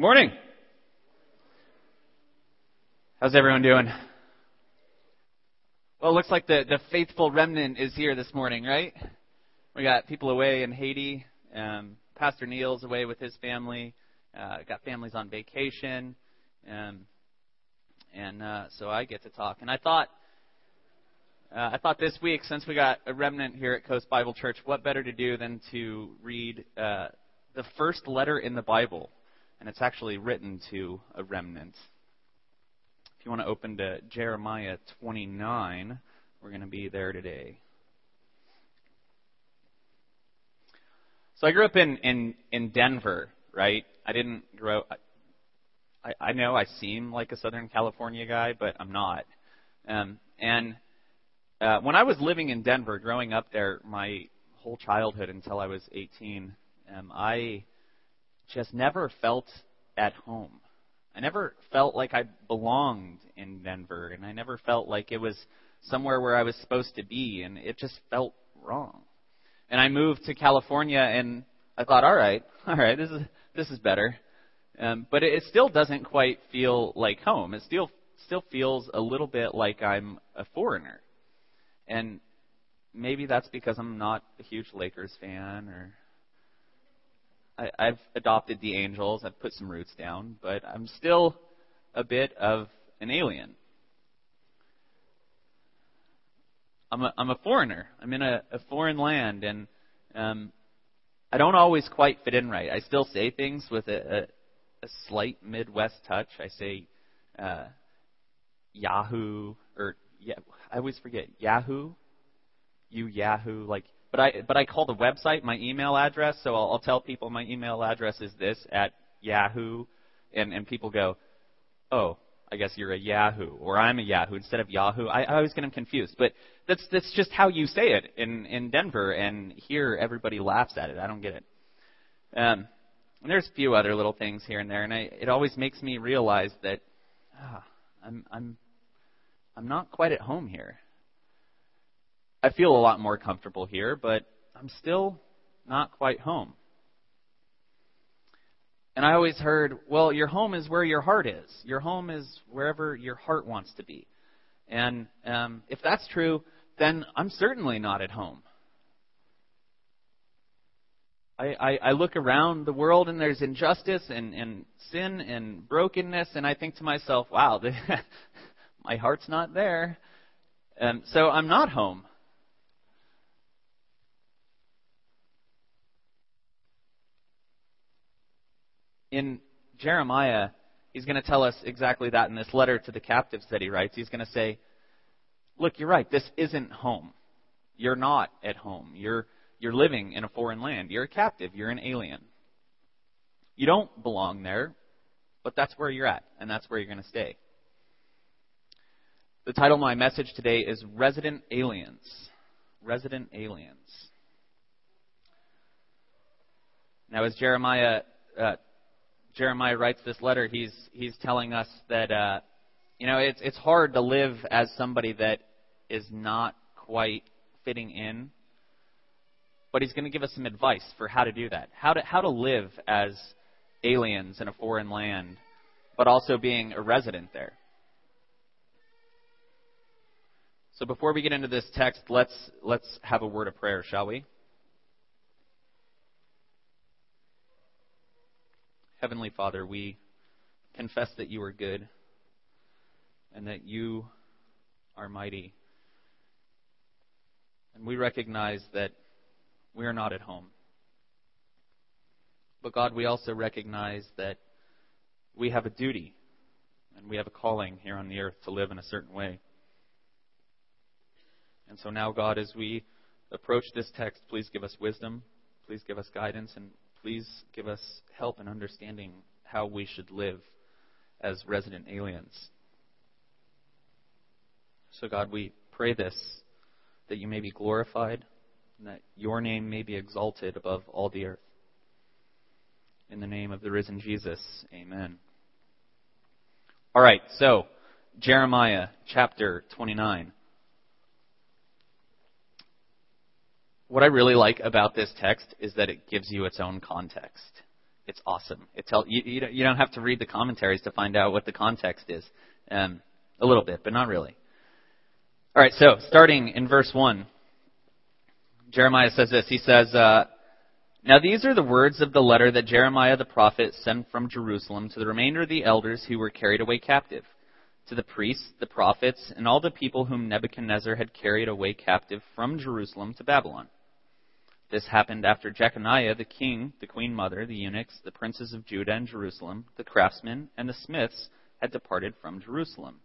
Good morning. How's everyone doing? Well, it looks like the, the faithful remnant is here this morning, right? We got people away in Haiti. Um, Pastor Neil's away with his family. Uh, got families on vacation. Um, and uh, so I get to talk. And I thought, uh, I thought this week, since we got a remnant here at Coast Bible Church, what better to do than to read uh, the first letter in the Bible, and it's actually written to a remnant. If you want to open to Jeremiah 29, we're going to be there today. So I grew up in in in Denver, right? I didn't grow. I I know I seem like a Southern California guy, but I'm not. Um, and uh, when I was living in Denver, growing up there, my whole childhood until I was 18, um, I just never felt at home. I never felt like I belonged in Denver, and I never felt like it was somewhere where I was supposed to be, and it just felt wrong. And I moved to California, and I thought, all right, all right, this is this is better. Um, but it, it still doesn't quite feel like home. It still still feels a little bit like I'm a foreigner, and maybe that's because I'm not a huge Lakers fan, or I, I've adopted the Angels. I've put some roots down, but I'm still a bit of an alien. I'm a, I'm a foreigner. I'm in a, a foreign land, and um, I don't always quite fit in right. I still say things with a, a, a slight Midwest touch. I say uh, Yahoo, or yeah, I always forget Yahoo. You Yahoo, like but I but I call the website my email address, so I'll, I'll tell people my email address is this at Yahoo, and and people go, oh, I guess you're a Yahoo or I'm a Yahoo instead of Yahoo. I, I always get them confused, but that's that's just how you say it in in Denver, and here everybody laughs at it. I don't get it. Um, and there's a few other little things here and there, and I, it always makes me realize that ah, I'm I'm I'm not quite at home here. I feel a lot more comfortable here, but I'm still not quite home. And I always heard, well, your home is where your heart is. Your home is wherever your heart wants to be. And um, if that's true, then I'm certainly not at home. I, I, I look around the world and there's injustice and, and sin and brokenness, and I think to myself, wow, my heart's not there. Um, so I'm not home. In Jeremiah, he's going to tell us exactly that in this letter to the captives that he writes. He's going to say, Look, you're right. This isn't home. You're not at home. You're, you're living in a foreign land. You're a captive. You're an alien. You don't belong there, but that's where you're at, and that's where you're going to stay. The title of my message today is Resident Aliens. Resident Aliens. Now, as Jeremiah uh, Jeremiah writes this letter, he's he's telling us that uh, you know it's it's hard to live as somebody that is not quite fitting in. But he's going to give us some advice for how to do that, how to how to live as aliens in a foreign land, but also being a resident there. So before we get into this text, let's let's have a word of prayer, shall we? Heavenly Father, we confess that you are good and that you are mighty. And we recognize that we are not at home. But God, we also recognize that we have a duty and we have a calling here on the earth to live in a certain way. And so now, God, as we approach this text, please give us wisdom, please give us guidance, and please give us help in understanding how we should live as resident aliens. So, God, we pray this that you may be glorified and that your name may be exalted above all the earth. In the name of the risen Jesus, amen. All right, so Jeremiah chapter 29. What I really like about this text is that it gives you its own context. it's awesome. It tell you, you don't, you don't have to read the commentaries to find out what the context is. Um, a little bit, but not really. All right, so starting in verse one, Jeremiah says this. He says, uh, "Now these are the words of the letter that Jeremiah the prophet sent from Jerusalem to the remainder of the elders who were carried away captive." to the priests, the prophets, and all the people whom Nebuchadnezzar had carried away captive from Jerusalem to Babylon. This happened after Jeconiah the king, the queen mother, the eunuchs, the princes of Judah and Jerusalem, the craftsmen, and the smiths had departed from Jerusalem.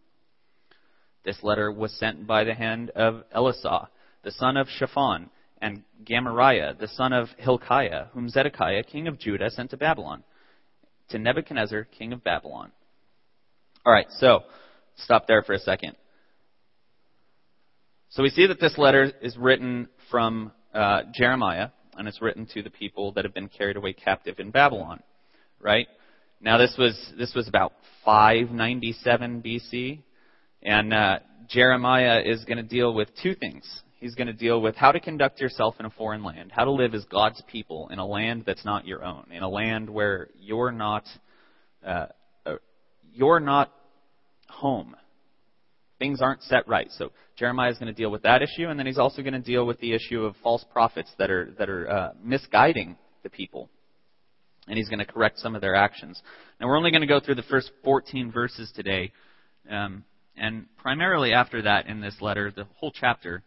This letter was sent by the hand of Elasah, the son of Shaphan, and Gemariah, the son of Hilkiah, whom Zedekiah, king of Judah, sent to Babylon, to Nebuchadnezzar, king of Babylon. All right, so stop there for a second. So we see that this letter is written from uh, Jeremiah, and it's written to the people that have been carried away captive in Babylon, right? Now this was this was about 597 BC, and uh, Jeremiah is going to deal with two things. He's going to deal with how to conduct yourself in a foreign land, how to live as God's people in a land that's not your own, in a land where you're not uh, uh you're not home. Things aren't set right. So Jeremiah is going to deal with that issue, and then he's also going to deal with the issue of false prophets that are that are uh, misguiding the people, and he's going to correct some of their actions. Now we're only going to go through the first 14 verses today, um, and primarily after that in this letter, the whole chapter,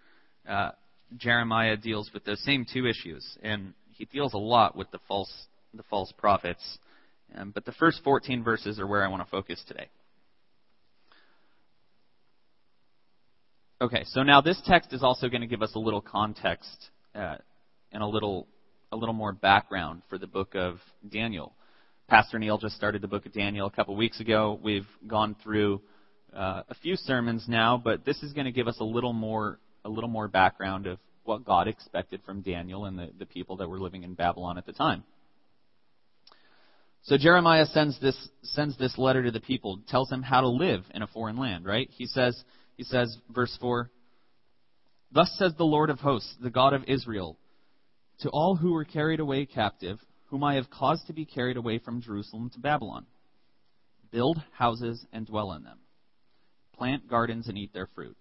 uh, Jeremiah deals with those same two issues, and he deals a lot with the false the false prophets. Um, but the first 14 verses are where I want to focus today. Okay, so now this text is also going to give us a little context uh, and a little a little more background for the book of Daniel. Pastor Neil just started the book of Daniel a couple weeks ago. We've gone through uh, a few sermons now, but this is going to give us a little more a little more background of what God expected from Daniel and the, the people that were living in Babylon at the time. So Jeremiah sends this sends this letter to the people, tells them how to live in a foreign land, right? He says he says, verse 4 Thus says the Lord of hosts, the God of Israel, to all who were carried away captive, whom I have caused to be carried away from Jerusalem to Babylon build houses and dwell in them, plant gardens and eat their fruit.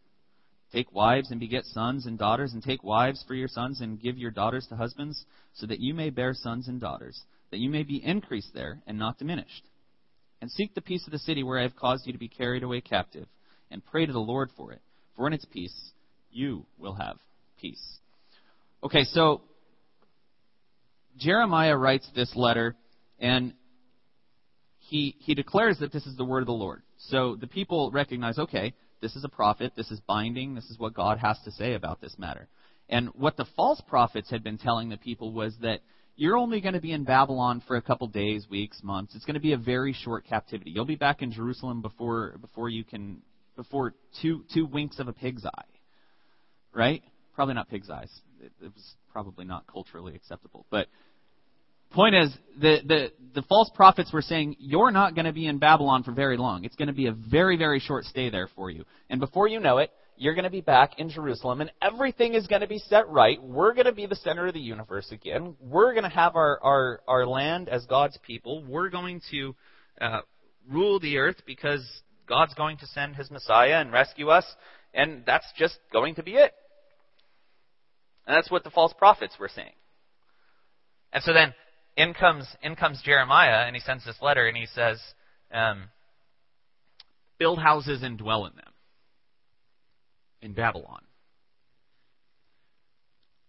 Take wives and beget sons and daughters, and take wives for your sons and give your daughters to husbands, so that you may bear sons and daughters, that you may be increased there and not diminished. And seek the peace of the city where I have caused you to be carried away captive and pray to the Lord for it. For in its peace, you will have peace. Okay, so Jeremiah writes this letter, and he, he declares that this is the word of the Lord. So the people recognize, okay, this is a prophet, this is binding, this is what God has to say about this matter. And what the false prophets had been telling the people was that you're only going to be in Babylon for a couple days, weeks, months. It's going to be a very short captivity. You'll be back in Jerusalem before before you can before two two winks of a pig's eye, right? Probably not pig's eyes. It, it was probably not culturally acceptable. But point is, the, the the false prophets were saying you're not going to be in Babylon for very long. It's going to be a very very short stay there for you, and before you know it, you're going to be back in Jerusalem, and everything is going to be set right. We're going to be the center of the universe again. We're going to have our our our land as God's people. We're going to uh, rule the earth because God's going to send his Messiah and rescue us, and that's just going to be it. And that's what the false prophets were saying. And so then in comes in comes Jeremiah, and he sends this letter, and he says, um, "Build houses and dwell in them in Babylon."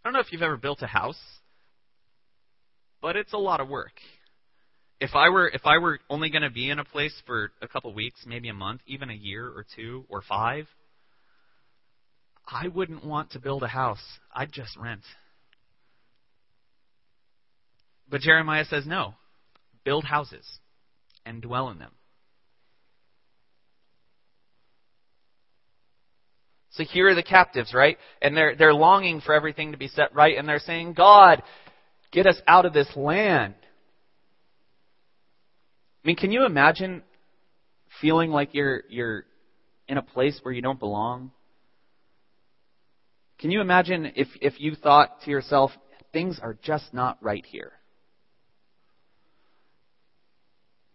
I don't know if you've ever built a house, but it's a lot of work if I were if I were only going to be in a place for a couple weeks, maybe a month, even a year or two or five, I wouldn't want to build a house. I'd just rent. But Jeremiah says no. Build houses and dwell in them. So here are the captives, right? And they're they're longing for everything to be set right and they're saying, "God, get us out of this land." Mean, can you imagine feeling like you're you're in a place where you don't belong? Can you imagine if if you thought to yourself, things are just not right here?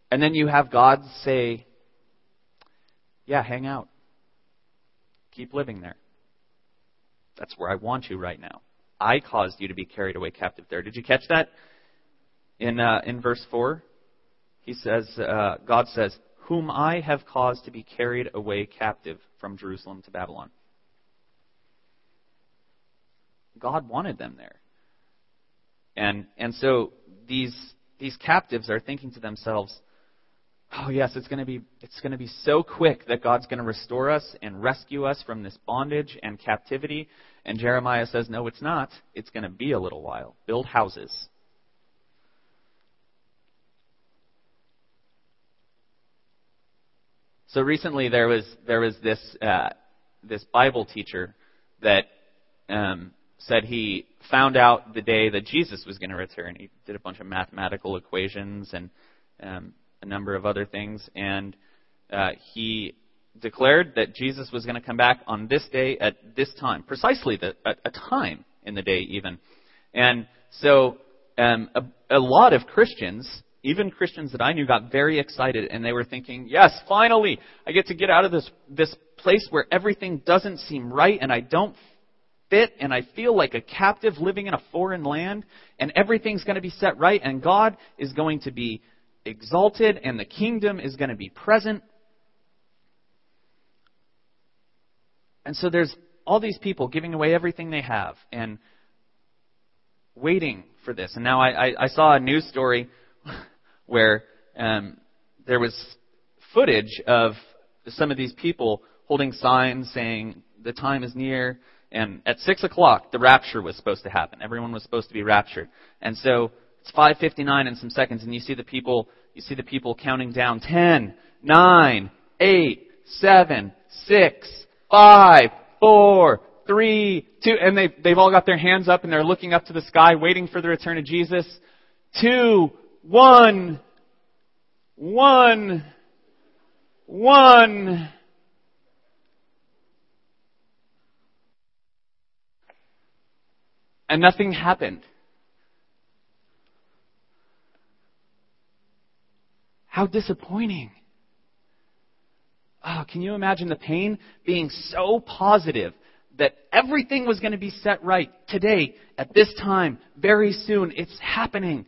And then you have God say, Yeah, hang out. Keep living there. That's where I want you right now. I caused you to be carried away captive there. Did you catch that? In, uh, in verse 4, he says, uh, God says, Whom I have caused to be carried away captive from Jerusalem to Babylon. God wanted them there. And, and so these, these captives are thinking to themselves, oh yes, it's to be, it's going to be so quick that God's going to restore us and rescue us from this bondage and captivity. And Jeremiah says, no, it's not. It's going to be a little while. Build houses. So recently there was there was this uh, this Bible teacher that um, said he found out the day that Jesus was going to return. He did a bunch of mathematical equations and um, a number of other things, and uh, he declared that Jesus was going to come back on this day at this time, precisely the, a, a time in the day even. And so um, a, a lot of Christians, even Christians that I knew, got very excited, and they were thinking, "Yes, finally, I get to get out of this this place where everything doesn't seem right, and I don't fit and I feel like a captive living in a foreign land and everything's going to be set right and God is going to be exalted and the kingdom is going to be present. And so there's all these people giving away everything they have and waiting for this. And now I, I, I saw a news story where um, there was footage of some of these people holding signs saying the time is near and at six o'clock, the rapture was supposed to happen. Everyone was supposed to be raptured. And so it's 5:59 and some seconds, and you see the people. You see the people counting down: ten, nine, eight, seven, six, five, four, three, two, and they they've all got their hands up and they're looking up to the sky, waiting for the return of Jesus. Two, one, one, one. and nothing happened. How disappointing. Oh, can you imagine the pain being so positive that everything was going to be set right today, at this time, very soon? It's happening.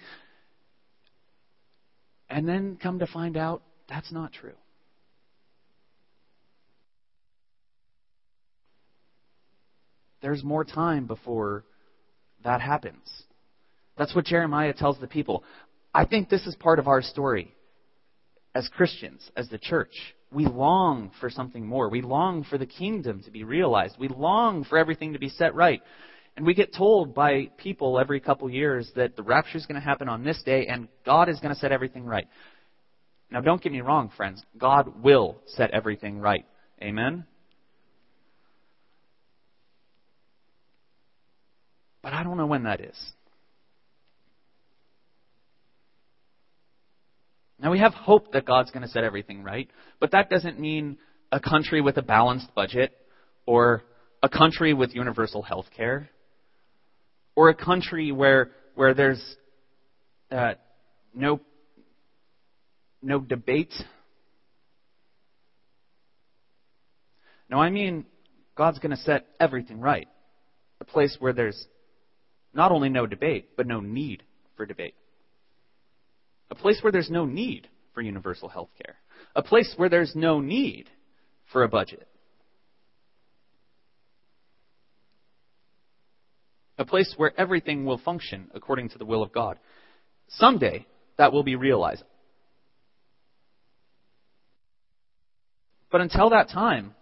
And then come to find out that's not true. There's more time before that happens. That's what Jeremiah tells the people. I think this is part of our story as Christians, as the church. We long for something more. We long for the kingdom to be realized. We long for everything to be set right. And we get told by people every couple years that the rapture is going to happen on this day and God is going to set everything right. Now, don't get me wrong, friends. God will set everything right. Amen? But I don't know when that is. Now we have hope that God's going to set everything right, but that doesn't mean a country with a balanced budget or a country with universal health care or a country where where there's uh, no no debate. No, I mean God's going to set everything right. A place where there's not only no debate, but no need for debate. A place where there's no need for universal health care. A place where there's no need for a budget. A place where everything will function according to the will of God. Someday, that will be realized. But until that time,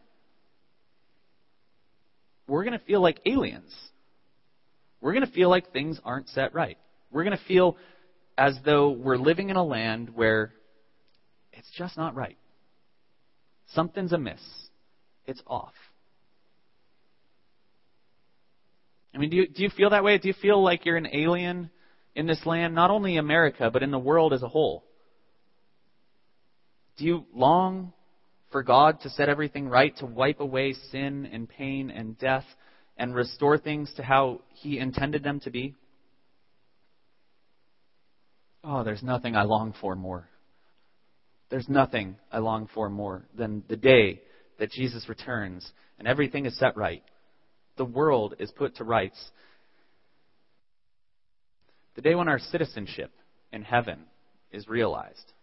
we're going to feel like aliens we're going to feel like things aren't set right. We're going to feel as though we're living in a land where it's just not right. Something's amiss. It's off. I mean, do you, do you feel that way? Do you feel like you're an alien in this land, not only America, but in the world as a whole? Do you long for God to set everything right, to wipe away sin and pain and death and restore things to how He intended them to be? Oh, there's nothing I long for more. There's nothing I long for more than the day that Jesus returns and everything is set right. The world is put to rights. The day when our citizenship in heaven is realized.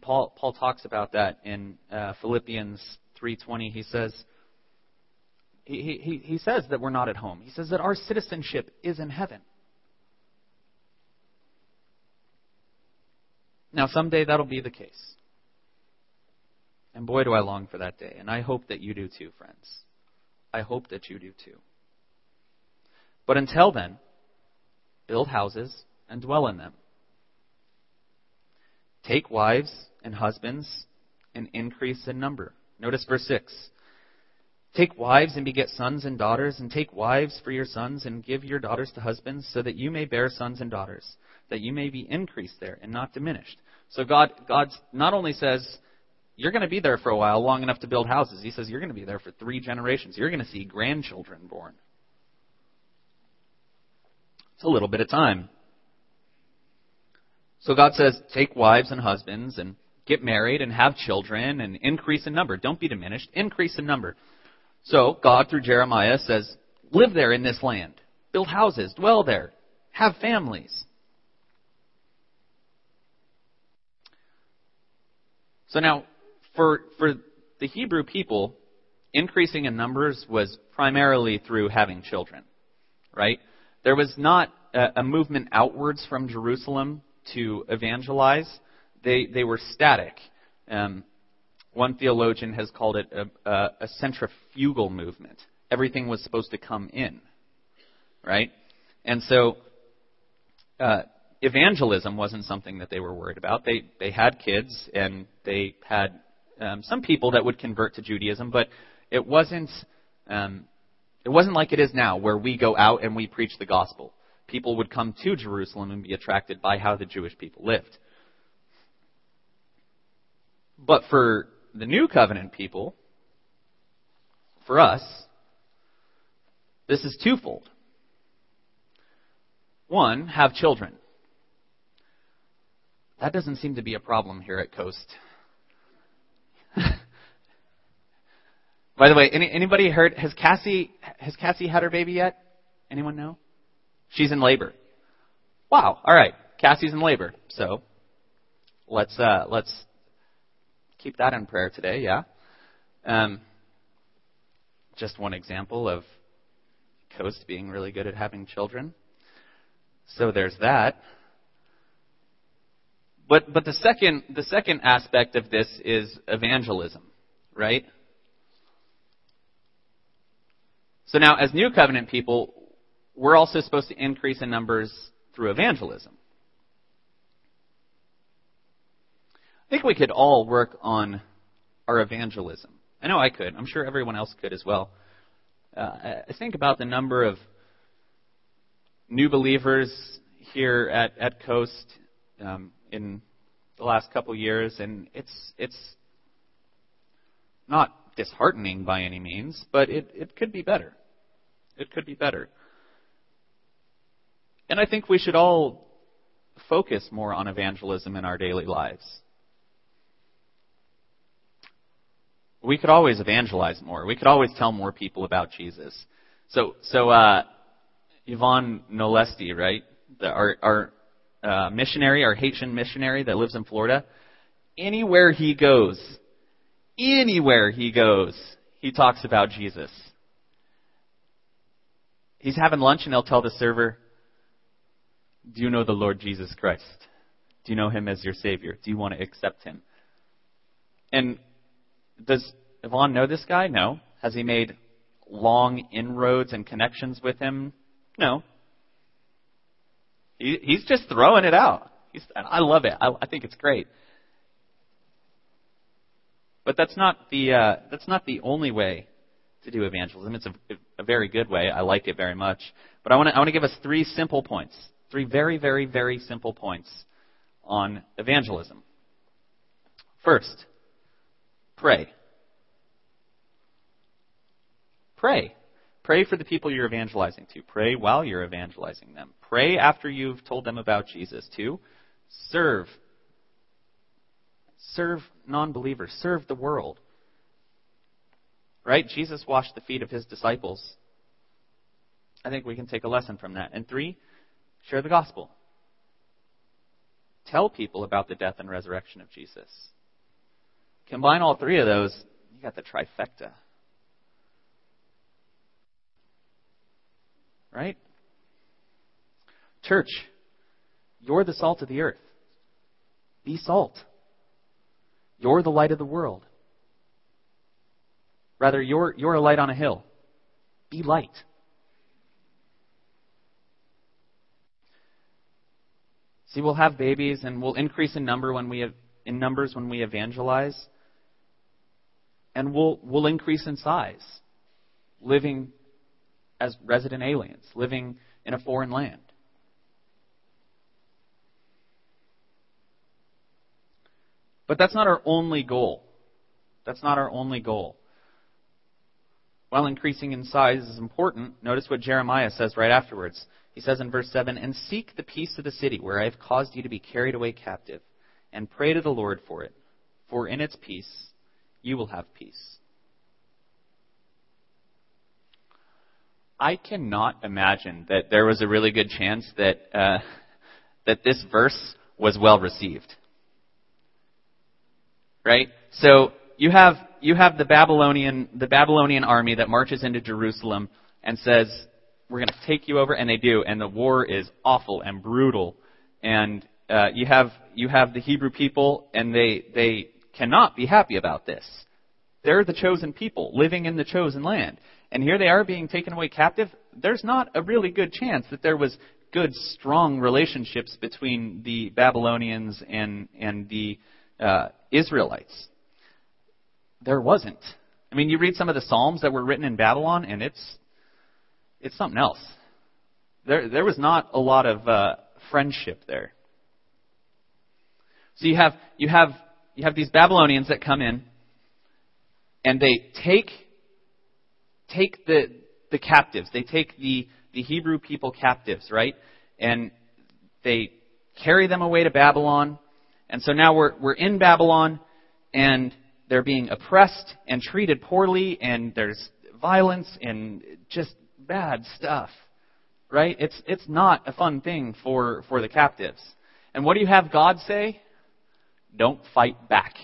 Paul, Paul talks about that in uh, Philippians 3:20. He says, he, he, he says that we're not at home. He says that our citizenship is in heaven. Now, someday that'll be the case. And boy, do I long for that day. And I hope that you do too, friends. I hope that you do too. But until then, build houses and dwell in them. Take wives and husbands and increase in number. Notice verse 6. Take wives and beget sons and daughters, and take wives for your sons, and give your daughters to husbands, so that you may bear sons and daughters, that you may be increased there and not diminished. So God, God not only says, you're going to be there for a while, long enough to build houses. He says, you're going to be there for three generations. You're going to see grandchildren born. It's a little bit of time. So God says, take wives and husbands and get married and have children and increase in number. Don't be diminished. Increase in number. So God, through Jeremiah, says, live there in this land. Build houses. Dwell there. Have families. So now, for, for the Hebrew people, increasing in numbers was primarily through having children, right? There was not a, a movement outwards from Jerusalem to evangelize. They, they were static. Um, one theologian has called it a, a, a centrifugal movement. Everything was supposed to come in, right? And so, uh, evangelism wasn't something that they were worried about. They they had kids and they had um, some people that would convert to Judaism, but it wasn't um, it wasn't like it is now, where we go out and we preach the gospel. People would come to Jerusalem and be attracted by how the Jewish people lived. But for the new covenant people, for us, this is twofold. One, have children. That doesn't seem to be a problem here at Coast. By the way, any, anybody heard? Has Cassie has Cassie had her baby yet? Anyone know? She's in labor. Wow. All right, Cassie's in labor. So let's uh, let's keep that in prayer today. Yeah. Um, just one example of Coast being really good at having children. So there's that. But, but the, second, the second aspect of this is evangelism, right? So now, as New Covenant people, we're also supposed to increase in numbers through evangelism. I think we could all work on our evangelism. I know I could. I'm sure everyone else could as well. Uh, I think about the number of new believers here at, at Coast. Um, in the last couple years, and it's it's not disheartening by any means, but it, it could be better. It could be better. And I think we should all focus more on evangelism in our daily lives. We could always evangelize more. We could always tell more people about Jesus. So, so uh, Yvonne Nolesti, right? The, our, our uh, missionary, our Haitian missionary that lives in Florida, anywhere he goes, anywhere he goes, he talks about Jesus. He's having lunch and he'll tell the server, Do you know the Lord Jesus Christ? Do you know him as your Savior? Do you want to accept him? And does Yvonne know this guy? No. Has he made long inroads and connections with him? No. He, he's just throwing it out. He's, I love it. I, I think it's great. But that's not the uh, that's not the only way to do evangelism. It's a, a very good way. I like it very much. But I want to I want to give us three simple points, three very very very simple points on evangelism. First, pray. Pray. Pray for the people you're evangelizing to. Pray while you're evangelizing them. Pray after you've told them about Jesus too. Serve serve non believers, serve the world. Right? Jesus washed the feet of his disciples. I think we can take a lesson from that. And three, share the gospel. Tell people about the death and resurrection of Jesus. Combine all three of those, you got the trifecta. Right? Church, you're the salt of the earth. Be salt. You're the light of the world. Rather, you're, you're a light on a hill. Be light. See, we'll have babies and we'll increase in number when we have, in numbers when we evangelize. And we'll, we'll increase in size, living as resident aliens, living in a foreign land. But that's not our only goal. That's not our only goal. While increasing in size is important, notice what Jeremiah says right afterwards. He says in verse 7 And seek the peace of the city where I have caused you to be carried away captive, and pray to the Lord for it, for in its peace you will have peace. I cannot imagine that there was a really good chance that uh, that this verse was well received right? So you have you have the Babylonian the Babylonian army that marches into Jerusalem and says, "We're going to take you over," and they do, and the war is awful and brutal. And uh, you have you have the Hebrew people, and they they cannot be happy about this. They're the chosen people living in the chosen land, and here they are being taken away captive. There's not a really good chance that there was good, strong relationships between the Babylonians and and the uh, Israelites. There wasn't. I mean, you read some of the Psalms that were written in Babylon, and it's it's something else. There there was not a lot of uh, friendship there. So you have you have you have these Babylonians that come in, and they take take the the captives. They take the the Hebrew people captives, right? And they carry them away to Babylon. And so now we're, we're in Babylon and they're being oppressed and treated poorly and there's violence and just bad stuff. Right? It's, it's not a fun thing for, for the captives. And what do you have God say? Don't fight back.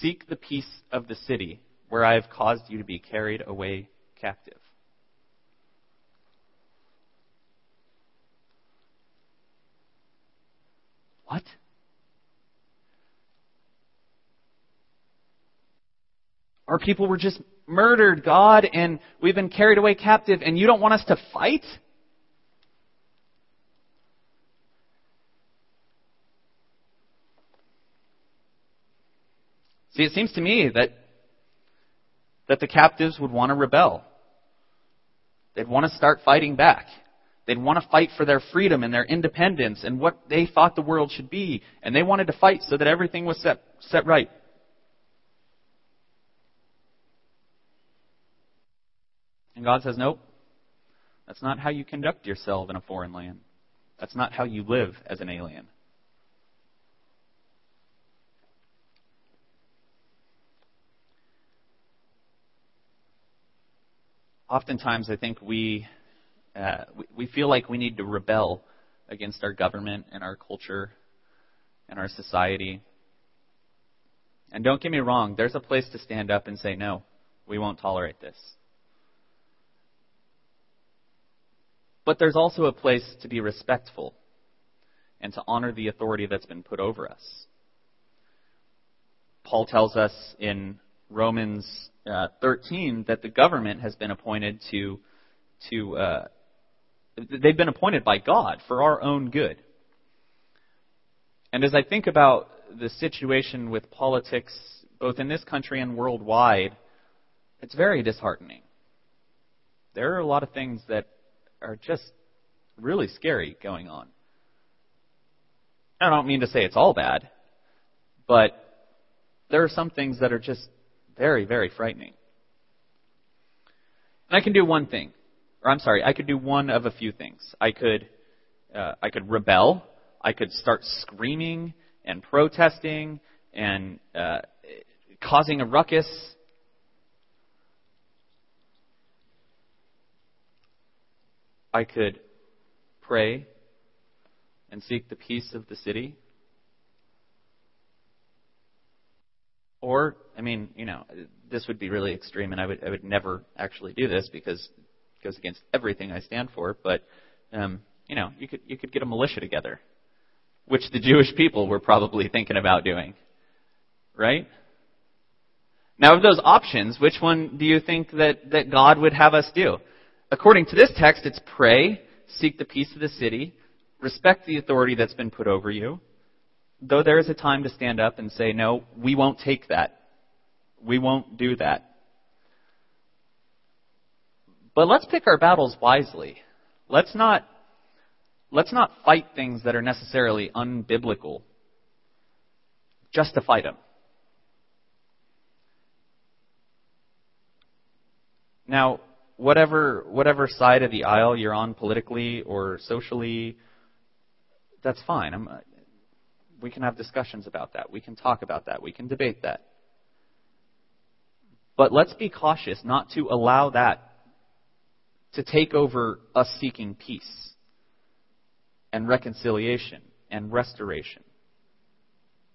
Seek the peace of the city where I have caused you to be carried away captive. What? Our people were just murdered, God, and we've been carried away captive, and you don't want us to fight? See, it seems to me that, that the captives would want to rebel. They'd want to start fighting back. They'd want to fight for their freedom and their independence and what they thought the world should be. And they wanted to fight so that everything was set, set right. And God says, nope. That's not how you conduct yourself in a foreign land. That's not how you live as an alien. Oftentimes, I think we uh, we, feel like we need to rebel against our government and our culture and our society. And don't get me wrong, there's a place to stand up and say, no, we won't tolerate this. But there's also a place to be respectful and to honor the authority that's been put over us. Paul tells us in Romans uh, 13 that the government has been appointed to to uh, They've been appointed by God for our own good. And as I think about the situation with politics, both in this country and worldwide, it's very disheartening. There are a lot of things that are just really scary going on. I don't mean to say it's all bad, but there are some things that are just very, very frightening. And I can do one thing or I'm sorry, I could do one of a few things. I could, uh, I could rebel, I could start screaming and protesting and uh, causing a ruckus. I could pray and seek the peace of the city. Or, I mean, you know, this would be really extreme, and I would I would never actually do this because it goes against everything I stand for. But, um, you know, you could you could get a militia together, which the Jewish people were probably thinking about doing, right? Now, of those options, which one do you think that that God would have us do? According to this text, it's pray, seek the peace of the city, respect the authority that's been put over you, though there is a time to stand up and say, no, we won't take that. We won't do that. But let's pick our battles wisely. Let's not, let's not fight things that are necessarily unbiblical just to fight them. Now, whatever whatever side of the aisle you're on politically or socially, that's fine. I'm, we can have discussions about that. We can talk about that. We can debate that. But let's be cautious not to allow that to take over us seeking peace and reconciliation and restoration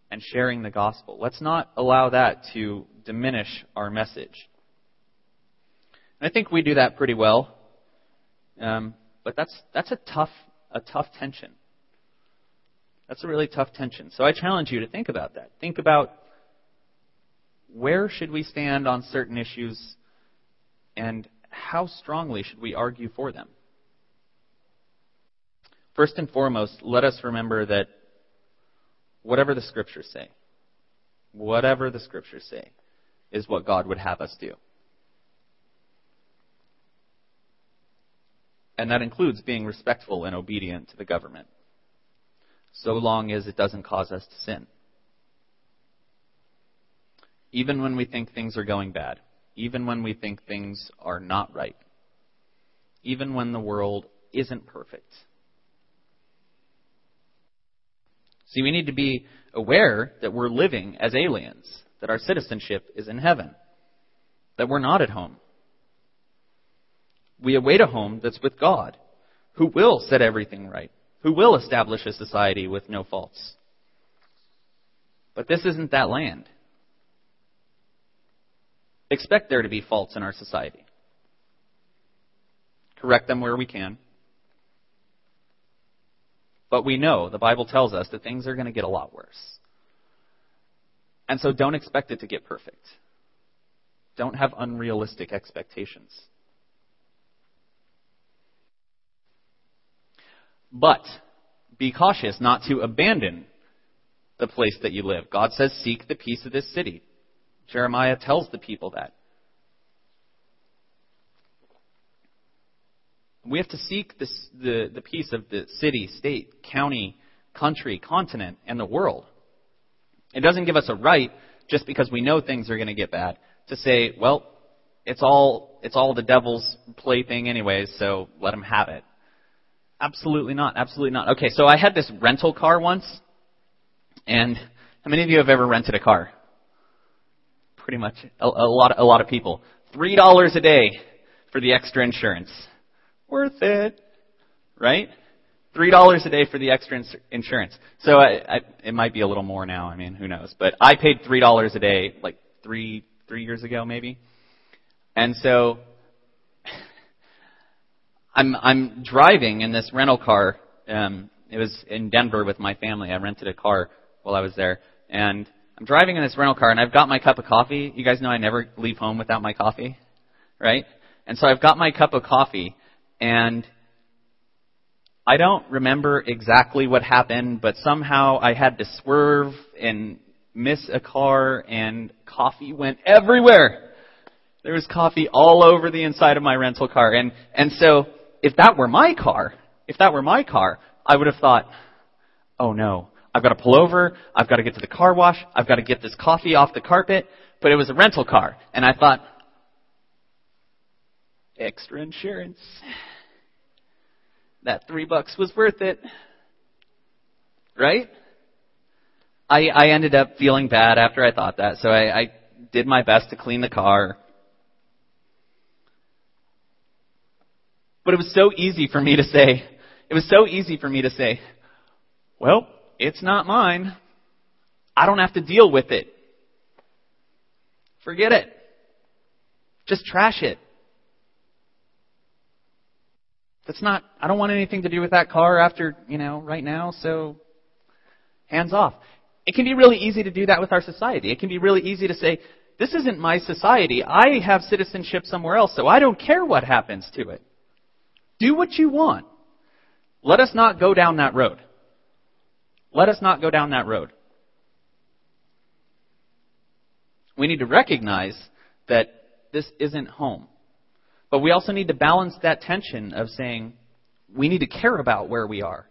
and sharing the gospel. Let's not allow that to diminish our message. I think we do that pretty well. Um, but that's that's a tough a tough tension. That's a really tough tension. So I challenge you to think about that. Think about where should we stand on certain issues and how strongly should we argue for them? First and foremost, let us remember that whatever the scriptures say, whatever the scriptures say, is what God would have us do. And that includes being respectful and obedient to the government so long as it doesn't cause us to sin. Even when we think things are going bad, even when we think things are not right, even when the world isn't perfect. See, we need to be aware that we're living as aliens, that our citizenship is in heaven, that we're not at home. We await a home that's with God, who will set everything right who will establish a society with no faults. But this isn't that land. Expect there to be faults in our society. Correct them where we can. But we know, the Bible tells us, that things are going to get a lot worse. And so don't expect it to get perfect. Don't have unrealistic expectations. But be cautious not to abandon the place that you live. God says, Seek the peace of this city. Jeremiah tells the people that. We have to seek this, the, the peace of the city, state, county, country, continent, and the world. It doesn't give us a right, just because we know things are going to get bad, to say, well, it's all, it's all the devil's plaything anyways, so let him have it. Absolutely not. Absolutely not. Okay, so I had this rental car once, and how many of you have ever rented a car? Pretty much a, a lot. A lot of people. Three dollars a day for the extra insurance. Worth it, right? Three dollars a day for the extra ins- insurance. So I, I, it might be a little more now. I mean, who knows? But I paid three dollars a day, like three three years ago, maybe. And so I'm I'm driving in this rental car. Um, it was in Denver with my family. I rented a car while I was there, and I'm driving in this rental car, and I've got my cup of coffee. You guys know I never leave home without my coffee, right? And so I've got my cup of coffee, and I don't remember exactly what happened, but somehow I had to swerve and miss a car, and coffee went everywhere. There was coffee all over the inside of my rental car, and and so if that were my car, if that were my car, I would have thought, oh no, I've got to pull over, I've got to get to the car wash, I've got to get this coffee off the carpet, but it was a rental car. And I thought, extra insurance. That three bucks was worth it. Right? I, I ended up feeling bad after I thought that, so I, I did my best to clean the car. But it was so easy for me to say, it was so easy for me to say, well, it's not mine. I don't have to deal with it. Forget it. Just trash it. That's not, I don't want anything to do with that car after, you know, right now, so hands off. It can be really easy to do that with our society. It can be really easy to say, this isn't my society. I have citizenship somewhere else, so I don't care what happens to it. Do what you want. Let us not go down that road. Let us not go down that road. We need to recognize that this isn't home. But we also need to balance that tension of saying, we need to care about where we are.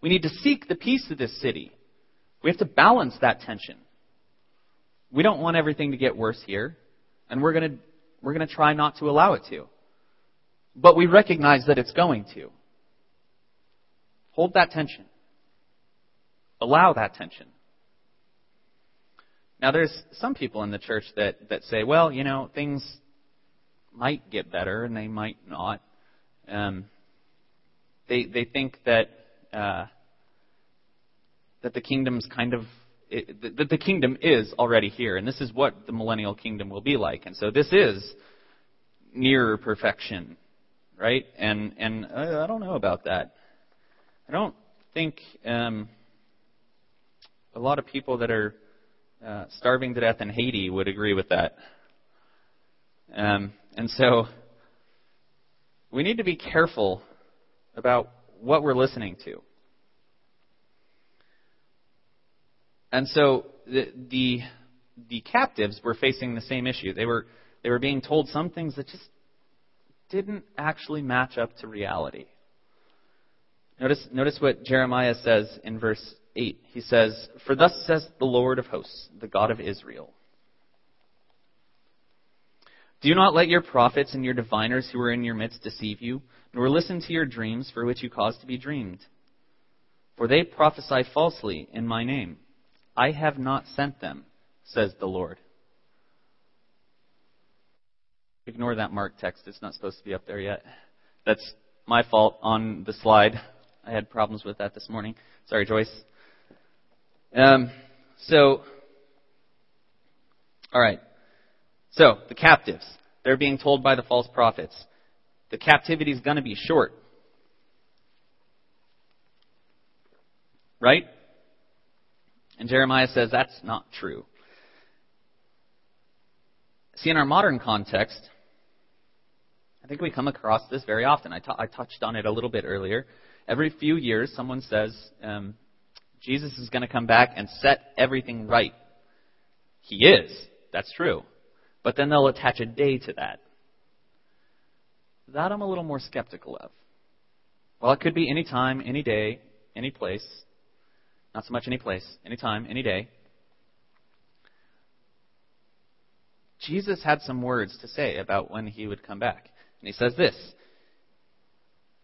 We need to seek the peace of this city. We have to balance that tension. We don't want everything to get worse here, and we're going to we're going to try not to allow it to. But we recognize that it's going to. Hold that tension. Allow that tension. Now, there's some people in the church that, that say, well, you know, things might get better and they might not. Um, they they think that uh, that the kingdom's kind of it, that the kingdom is already here, and this is what the millennial kingdom will be like, and so this is nearer perfection, right? And and I, I don't know about that. I don't think um, a lot of people that are uh, starving to death in Haiti would agree with that. Um, and so we need to be careful about what we're listening to. And so the, the, the captives were facing the same issue. They were, they were being told some things that just didn't actually match up to reality. Notice, notice what Jeremiah says in verse 8. He says, For thus says the Lord of hosts, the God of Israel. Do not let your prophets and your diviners who are in your midst deceive you, nor listen to your dreams for which you cause to be dreamed. For they prophesy falsely in my name. I have not sent them, says the Lord. Ignore that Mark text. It's not supposed to be up there yet. That's my fault on the slide. I had problems with that this morning. Sorry, Joyce. Um, so, all right. So, the captives. They're being told by the false prophets. The captivity is going to be short. Right? And Jeremiah says that's not true. See, in our modern context, I think we come across this very often. I, t- I touched on it a little bit earlier. Every few years, someone says, um, Jesus is going to come back and set everything right. He is. That's true. But then they'll attach a day to that. That I'm a little more skeptical of. Well, it could be any time, any day, any place. Not so much any place, any time, any day. Jesus had some words to say about when he would come back. And he says this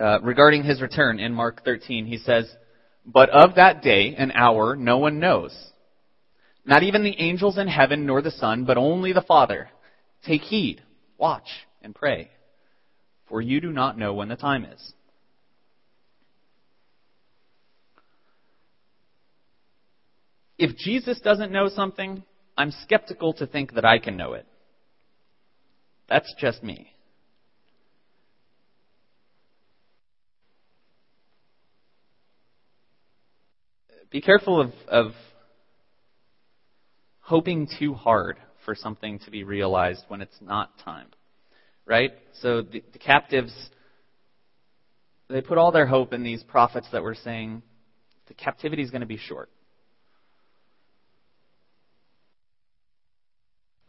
uh, regarding his return in Mark 13. He says, But of that day and hour no one knows. Not even the angels in heaven nor the Son, but only the Father. Take heed, watch, and pray, for you do not know when the time is. If Jesus doesn't know something, I'm skeptical to think that I can know it. That's just me. Be careful of, of hoping too hard for something to be realized when it's not time. Right? So the, the captives, they put all their hope in these prophets that were saying the captivity is going to be short.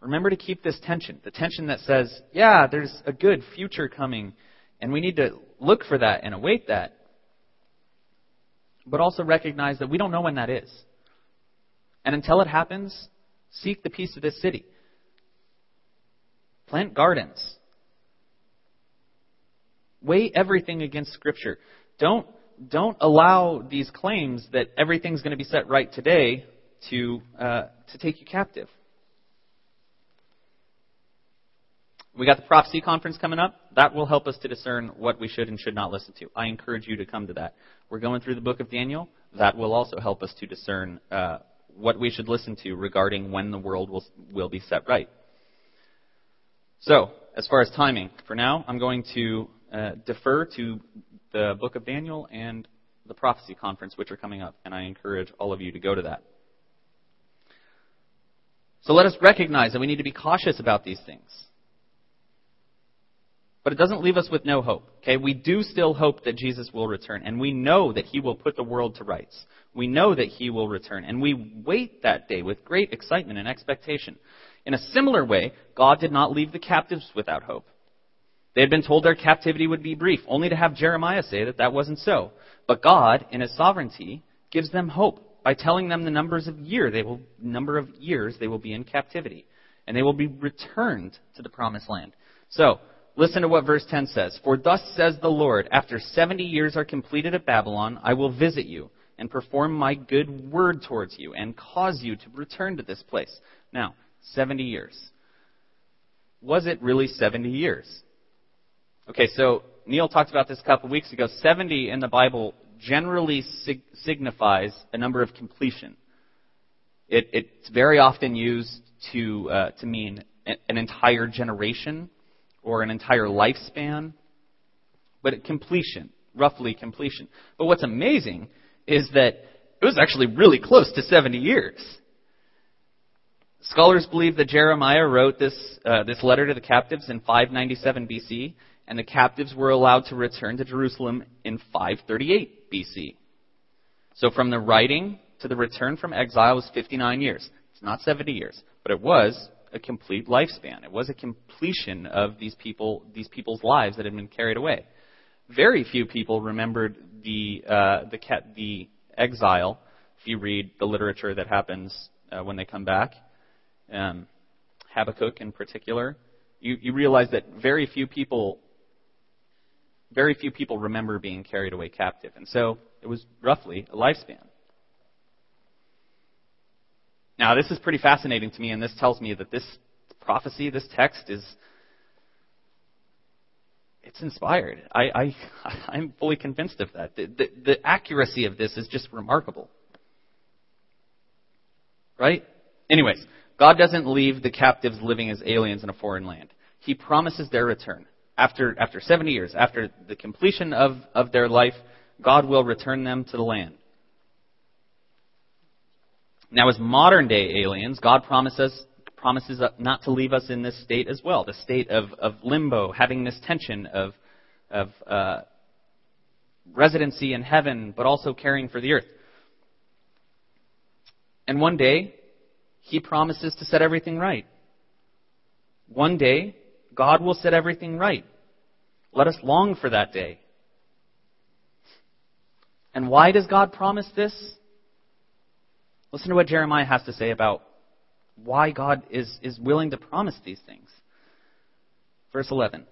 Remember to keep this tension the tension that says, yeah, there's a good future coming, and we need to look for that and await that. But also recognize that we don't know when that is. And until it happens, seek the peace of this city. Plant gardens. Weigh everything against Scripture. Don't, don't allow these claims that everything's going to be set right today to, uh, to take you captive. We got the prophecy conference coming up. That will help us to discern what we should and should not listen to. I encourage you to come to that. We're going through the book of Daniel. That will also help us to discern uh, what we should listen to regarding when the world will, will be set right. So, as far as timing, for now, I'm going to uh, defer to the book of Daniel and the prophecy conference, which are coming up, and I encourage all of you to go to that. So let us recognize that we need to be cautious about these things. But it doesn't leave us with no hope. Okay? We do still hope that Jesus will return, and we know that he will put the world to rights. We know that he will return, and we wait that day with great excitement and expectation. In a similar way, God did not leave the captives without hope. They had been told their captivity would be brief, only to have Jeremiah say that that wasn't so. But God, in his sovereignty, gives them hope by telling them the numbers of year they will number of years they will be in captivity, and they will be returned to the promised land. So, Listen to what verse 10 says. For thus says the Lord, after 70 years are completed at Babylon, I will visit you and perform my good word towards you and cause you to return to this place. Now, 70 years. Was it really 70 years? Okay, so Neil talked about this a couple weeks ago. 70 in the Bible generally sig- signifies a number of completion. It, it's very often used to, uh, to mean an entire generation or an entire lifespan, but at completion, roughly completion. But what's amazing is that it was actually really close to 70 years. Scholars believe that Jeremiah wrote this, uh, this letter to the captives in 597 BC, and the captives were allowed to return to Jerusalem in 538 BC. So from the writing to the return from exile was 59 years. It's not 70 years, but it was a complete lifespan. It was a completion of these people, these people's lives that had been carried away. Very few people remembered the uh, the, the exile. If you read the literature that happens uh, when they come back, um, Habakkuk in particular, you, you realize that very few people very few people remember being carried away captive. And so it was roughly a lifespan. Now, this is pretty fascinating to me, and this tells me that this prophecy, this text, is it's inspired. I, I I'm fully convinced of that. The, the, the accuracy of this is just remarkable. Right? Anyways, God doesn't leave the captives living as aliens in a foreign land. He promises their return. After, after 70 years, after the completion of, of their life, God will return them to the land. Now, as modern day aliens, God promises, promises not to leave us in this state as well, the state of, of limbo, having this tension of, of uh, residency in heaven, but also caring for the earth. And one day, He promises to set everything right. One day, God will set everything right. Let us long for that day. And why does God promise this? Listen to what Jeremiah has to say about why God is, is willing to promise these things. Verse 11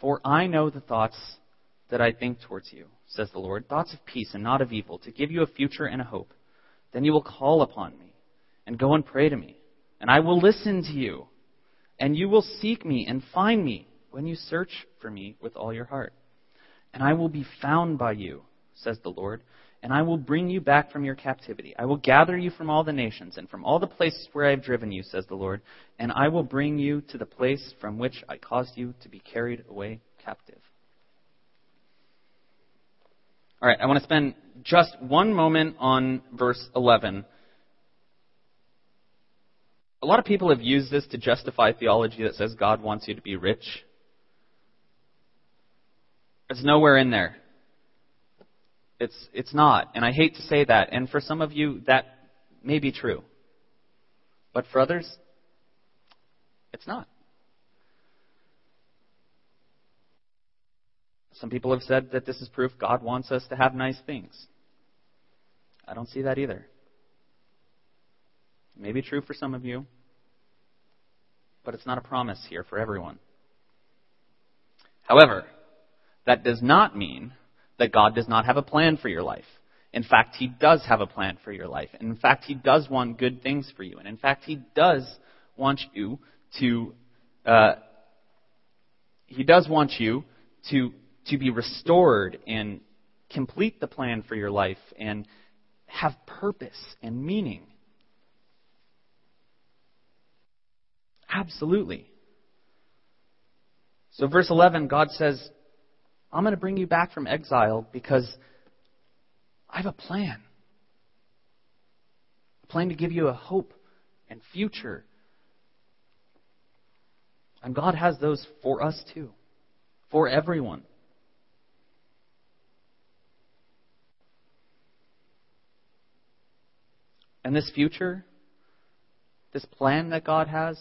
For I know the thoughts that I think towards you, says the Lord, thoughts of peace and not of evil, to give you a future and a hope. Then you will call upon me and go and pray to me, and I will listen to you, and you will seek me and find me when you search for me with all your heart. And I will be found by you, says the Lord and I will bring you back from your captivity. I will gather you from all the nations and from all the places where I have driven you, says the Lord, and I will bring you to the place from which I caused you to be carried away captive. All right, I want to spend just one moment on verse 11. A lot of people have used this to justify theology that says God wants you to be rich. It's nowhere in there. It's, it's not. And I hate to say that. And for some of you, that may be true. But for others, it's not. Some people have said that this is proof God wants us to have nice things. I don't see that either. It may be true for some of you, but it's not a promise here for everyone. However, that does not mean that God does not have a plan for your life. In fact, He does have a plan for your life. And in fact, He does want good things for you. And in fact, He does want you to, uh, He does want you to, to be restored and complete the plan for your life and have purpose and meaning. Absolutely. So, verse 11, God says, I'm going to bring you back from exile because I have a plan. A plan to give you a hope and future. And God has those for us too, for everyone. And this future, this plan that God has,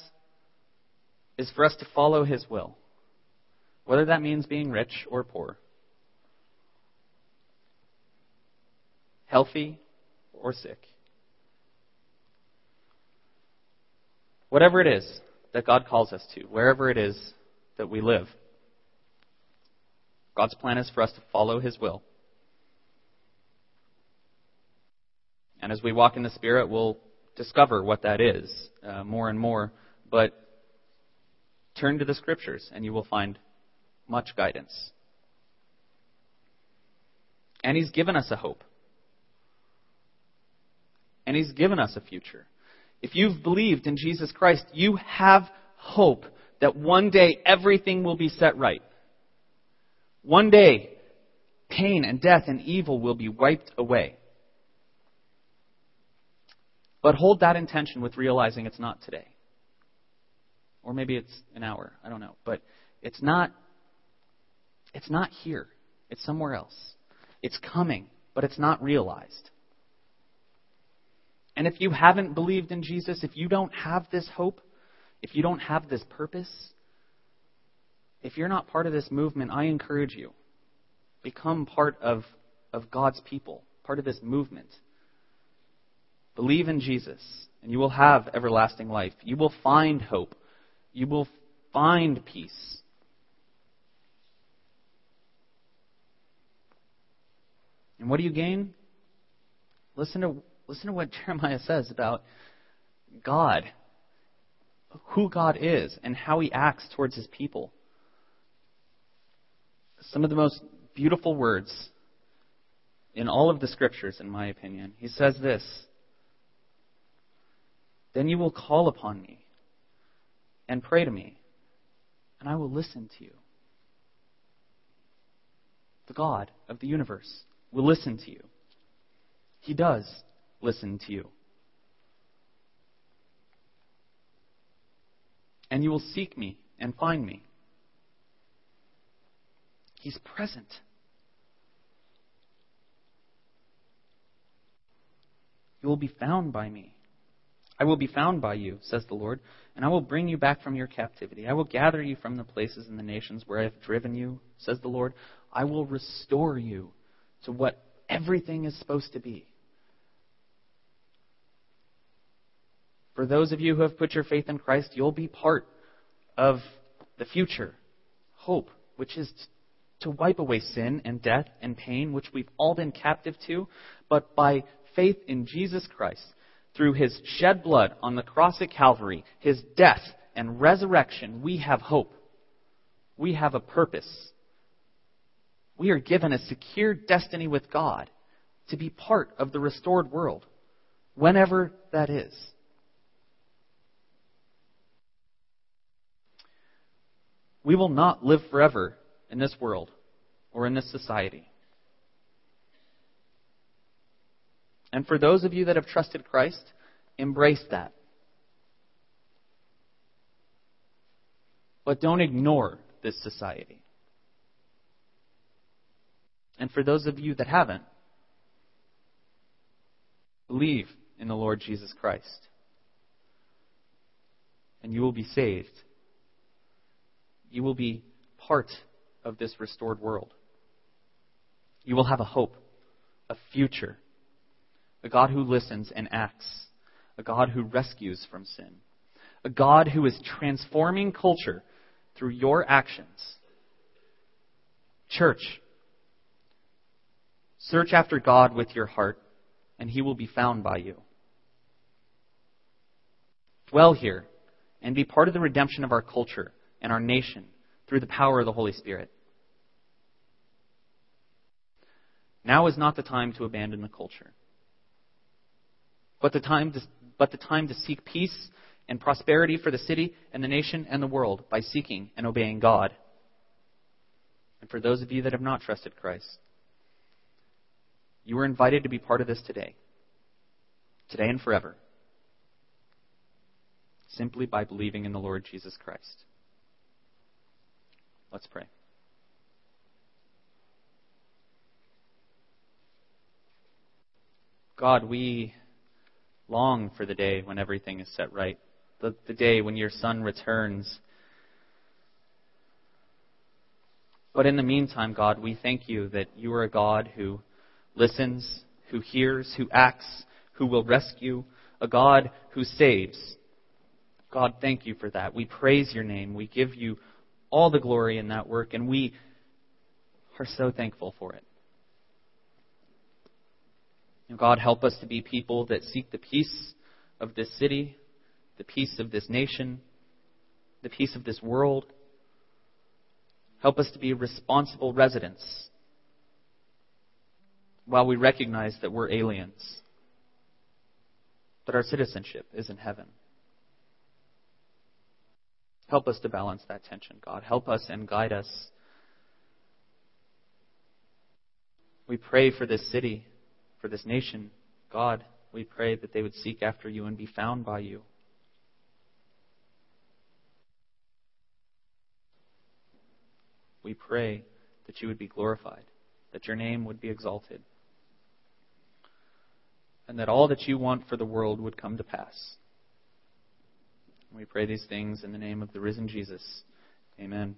is for us to follow His will, whether that means being rich or poor, healthy or sick. Whatever it is that God calls us to, wherever it is that we live, God's plan is for us to follow His will. And as we walk in the Spirit, we'll discover what that is uh, more and more. But turn to the Scriptures, and you will find much guidance. And He's given us a hope. And He's given us a future. If you've believed in Jesus Christ, you have hope that one day everything will be set right. One day, pain and death and evil will be wiped away. But hold that intention with realizing it's not today. Or maybe it's an hour. I don't know. But it's not it's not here. It's somewhere else. It's coming, but it's not realized. And if you haven't believed in Jesus, if you don't have this hope, if you don't have this purpose, if you're not part of this movement, I encourage you. Become part of, of God's people, part of this movement. Believe in Jesus, and you will have everlasting life. You will find hope. You will find peace. And what do you gain? Listen to, listen to what Jeremiah says about God, who God is, and how he acts towards his people. Some of the most beautiful words in all of the scriptures, in my opinion. He says this then you will call upon me and pray to me, and I will listen to you. The God of the universe will listen to you. He does listen to you. And you will seek me and find me. He's present. You will be found by me. I will be found by you, says the Lord, and I will bring you back from your captivity. I will gather you from the places and the nations where I have driven you, says the Lord. I will restore you to what everything is supposed to be. For those of you who have put your faith in Christ, you'll be part of the future, hope, which is to wipe away sin and death and pain, which we've all been captive to, but by faith in Jesus Christ through his shed blood on the cross at Calvary, his death and resurrection, we have hope. We have a purpose. We are given a secure destiny with God to be part of the restored world, whenever that is. We will not live forever in this world or in this society. And for those of you that have trusted Christ, embrace that. But don't ignore this society. And for those of you that haven't, believe in the Lord Jesus Christ. And you will be saved. You will be part of this restored world. You will have a hope, a future a God who listens and acts, a God who rescues from sin, a God who is transforming culture through your actions. Church, Search after God with your heart, and he will be found by you. Dwell here and be part of the redemption of our culture and our nation through the power of the Holy Spirit. Now is not the time to abandon the culture, but the time to, but the time to seek peace and prosperity for the city and the nation and the world by seeking and obeying God. And for those of you that have not trusted Christ, you are invited to be part of this today, today and forever, simply by believing in the Lord Jesus Christ. Let's pray. God, we long for the day when everything is set right, the, the day when your Son returns. But in the meantime, God, we thank you that you are a God who listens, who hears, who acts, who will rescue, a God who saves. God, thank you for that. We praise your name. We give you all the glory in that work, and we are so thankful for it. God, help us to be people that seek the peace of this city, the peace of this nation, the peace of this world. Help us to be responsible residents while we recognize that we're aliens, that our citizenship is in heaven. Help us to balance that tension, God. Help us and guide us. We pray for this city for this nation. God, we pray that they would seek after you and be found by you. We pray that you would be glorified, that your name would be exalted, and that all that you want for the world would come to pass. We pray these things in the name of the risen Jesus. Amen.